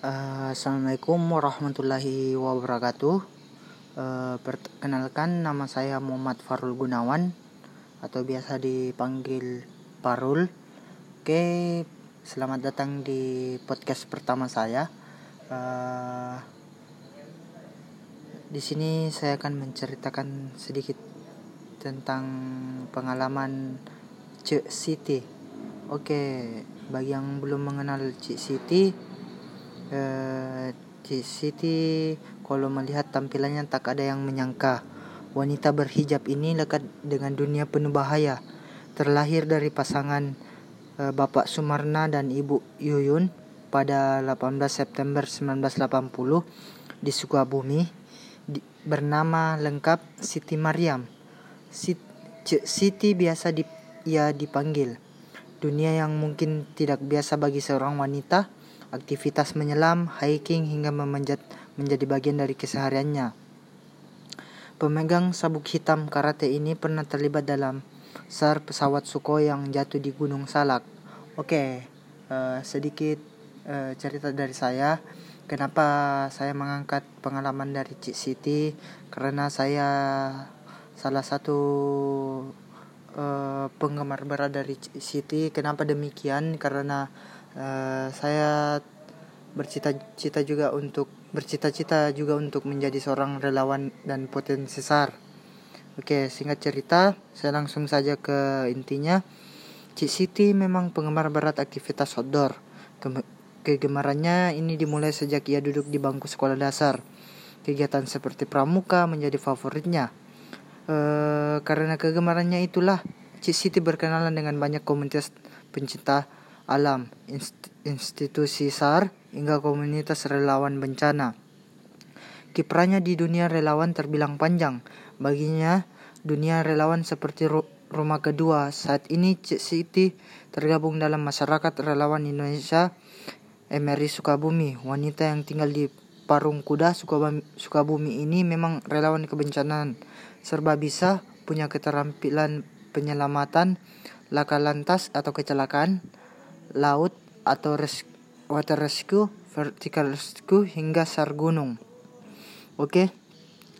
Uh, Assalamualaikum warahmatullahi wabarakatuh. Uh, perkenalkan nama saya Muhammad Farul Gunawan atau biasa dipanggil Parul. Oke, selamat datang di podcast pertama saya. Uh, di sini saya akan menceritakan sedikit tentang pengalaman Cik Siti. Oke, bagi yang belum mengenal Cik Siti, uh, di Siti kalau melihat tampilannya tak ada yang menyangka wanita berhijab ini lekat dengan dunia penuh bahaya. Terlahir dari pasangan uh, Bapak Sumarna dan Ibu Yuyun pada 18 September 1980 di Sukabumi di, bernama lengkap Siti Mariam. Siti biasa di, ia dipanggil. Dunia yang mungkin tidak biasa bagi seorang wanita aktivitas menyelam, hiking hingga memanjat menjadi bagian dari kesehariannya. Pemegang sabuk hitam karate ini pernah terlibat dalam SAR pesawat Sukhoi yang jatuh di Gunung Salak. Oke, uh, sedikit uh, cerita dari saya. Kenapa saya mengangkat pengalaman dari Cik Siti? Karena saya salah satu uh, penggemar berat dari Cik Siti. Kenapa demikian? Karena uh, saya bercita-cita juga untuk bercita-cita juga untuk menjadi seorang relawan dan potensi SAR. Oke, singkat cerita, saya langsung saja ke intinya. Cik Siti memang penggemar berat aktivitas outdoor. Kegemarannya ini dimulai sejak ia duduk di bangku sekolah dasar. Kegiatan seperti pramuka menjadi favoritnya. E, karena kegemarannya itulah, Cik Siti berkenalan dengan banyak komunitas pencinta alam, institusi SAR, hingga komunitas relawan bencana. Kiprahnya di dunia relawan terbilang panjang. Baginya, dunia relawan seperti rumah kedua. Saat ini Cik Siti tergabung dalam masyarakat relawan Indonesia Emery Sukabumi. Wanita yang tinggal di Parung Kuda Sukabumi ini memang relawan kebencanaan. Serba bisa, punya keterampilan penyelamatan, laka lantas atau kecelakaan, laut atau res water rescue, vertical rescue hingga sar gunung. Oke,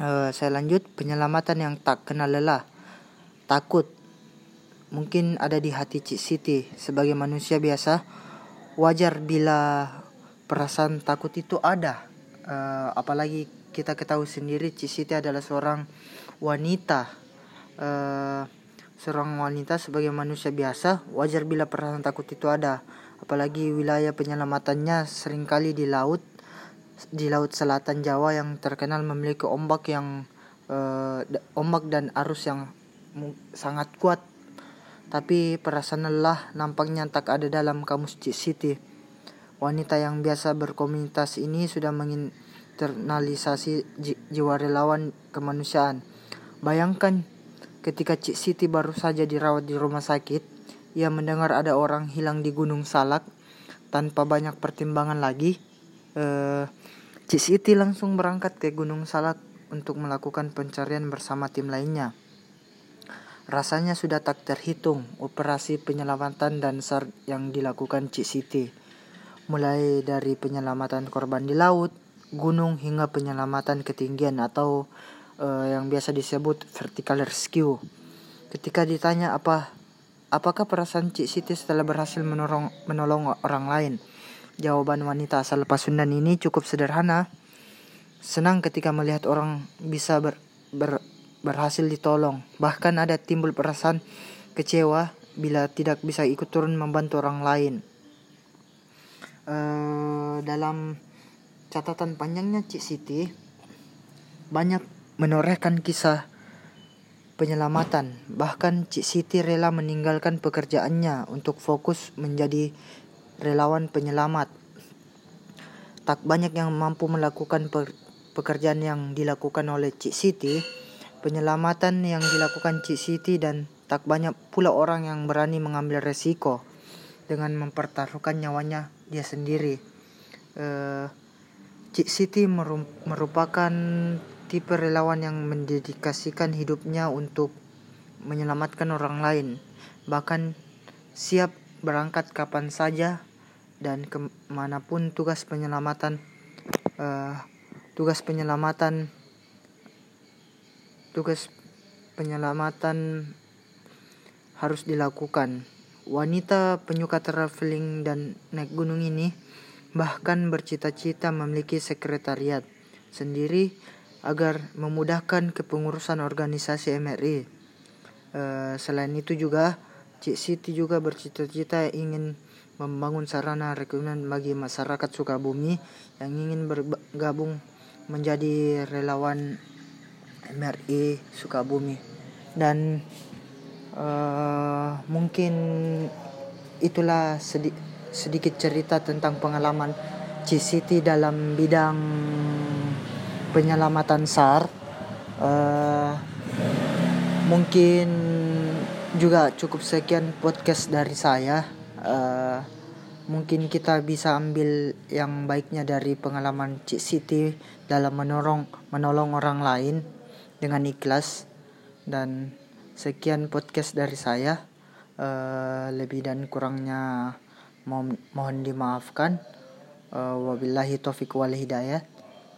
uh, saya lanjut penyelamatan yang tak kenal lelah. Takut mungkin ada di hati Cik Siti sebagai manusia biasa. Wajar bila perasaan takut itu ada. Uh, apalagi kita ketahui sendiri Cik Siti adalah seorang wanita. Uh, seorang wanita sebagai manusia biasa, wajar bila perasaan takut itu ada. Apalagi wilayah penyelamatannya sering kali di laut, di laut selatan Jawa yang terkenal memiliki ombak yang uh, ombak dan arus yang sangat kuat. Tapi perasaan lelah nampaknya tak ada dalam kamus City. Wanita yang biasa berkomunitas ini sudah menginternalisasi jiwa relawan kemanusiaan. Bayangkan Ketika Cik Siti baru saja dirawat di rumah sakit, ia mendengar ada orang hilang di Gunung Salak. Tanpa banyak pertimbangan lagi, eh, Cik Siti langsung berangkat ke Gunung Salak untuk melakukan pencarian bersama tim lainnya. Rasanya sudah tak terhitung operasi penyelamatan dan SAR yang dilakukan Cik Siti. Mulai dari penyelamatan korban di laut, gunung hingga penyelamatan ketinggian atau uh, yang biasa disebut vertical rescue. Ketika ditanya apa apakah perasaan Cik Siti setelah berhasil menolong menolong orang lain? Jawaban wanita asal Pasundan ini cukup sederhana. Senang ketika melihat orang bisa ber, ber, berhasil ditolong. Bahkan ada timbul perasaan kecewa bila tidak bisa ikut turun membantu orang lain. Uh, dalam catatan panjangnya Cik Siti banyak menorehkan kisah penyelamatan. Bahkan Cik Siti rela meninggalkan pekerjaannya untuk fokus menjadi relawan penyelamat. Tak banyak yang mampu melakukan pekerjaan yang dilakukan oleh Cik Siti. Penyelamatan yang dilakukan Cik Siti dan tak banyak pula orang yang berani mengambil resiko dengan mempertaruhkan nyawanya dia sendiri. Uh, Cik Siti merupakan tipe relawan yang mendedikasikan hidupnya untuk menyelamatkan orang lain, bahkan siap berangkat kapan saja dan ke mana pun tugas penyelamatan uh, tugas penyelamatan tugas penyelamatan harus dilakukan. Wanita penyuka traveling dan naik gunung ini bahkan bercita-cita memiliki sekretariat sendiri agar memudahkan kepengurusan organisasi MRI. Uh, selain itu juga Cik Siti juga bercita-cita ingin membangun sarana rekrutmen bagi masyarakat Sukabumi yang ingin bergabung menjadi relawan MRI Sukabumi dan uh, mungkin itulah sedi sedikit cerita tentang pengalaman Citi dalam bidang penyelamatan SAR uh, mungkin juga cukup sekian podcast dari saya. Uh, mungkin kita bisa ambil yang baiknya dari pengalaman Cik Siti dalam menolong menolong orang lain dengan ikhlas. Dan sekian podcast dari saya. Uh, lebih dan kurangnya mohon, mohon dimaafkan. Uh, wabillahi taufiq wal hidayah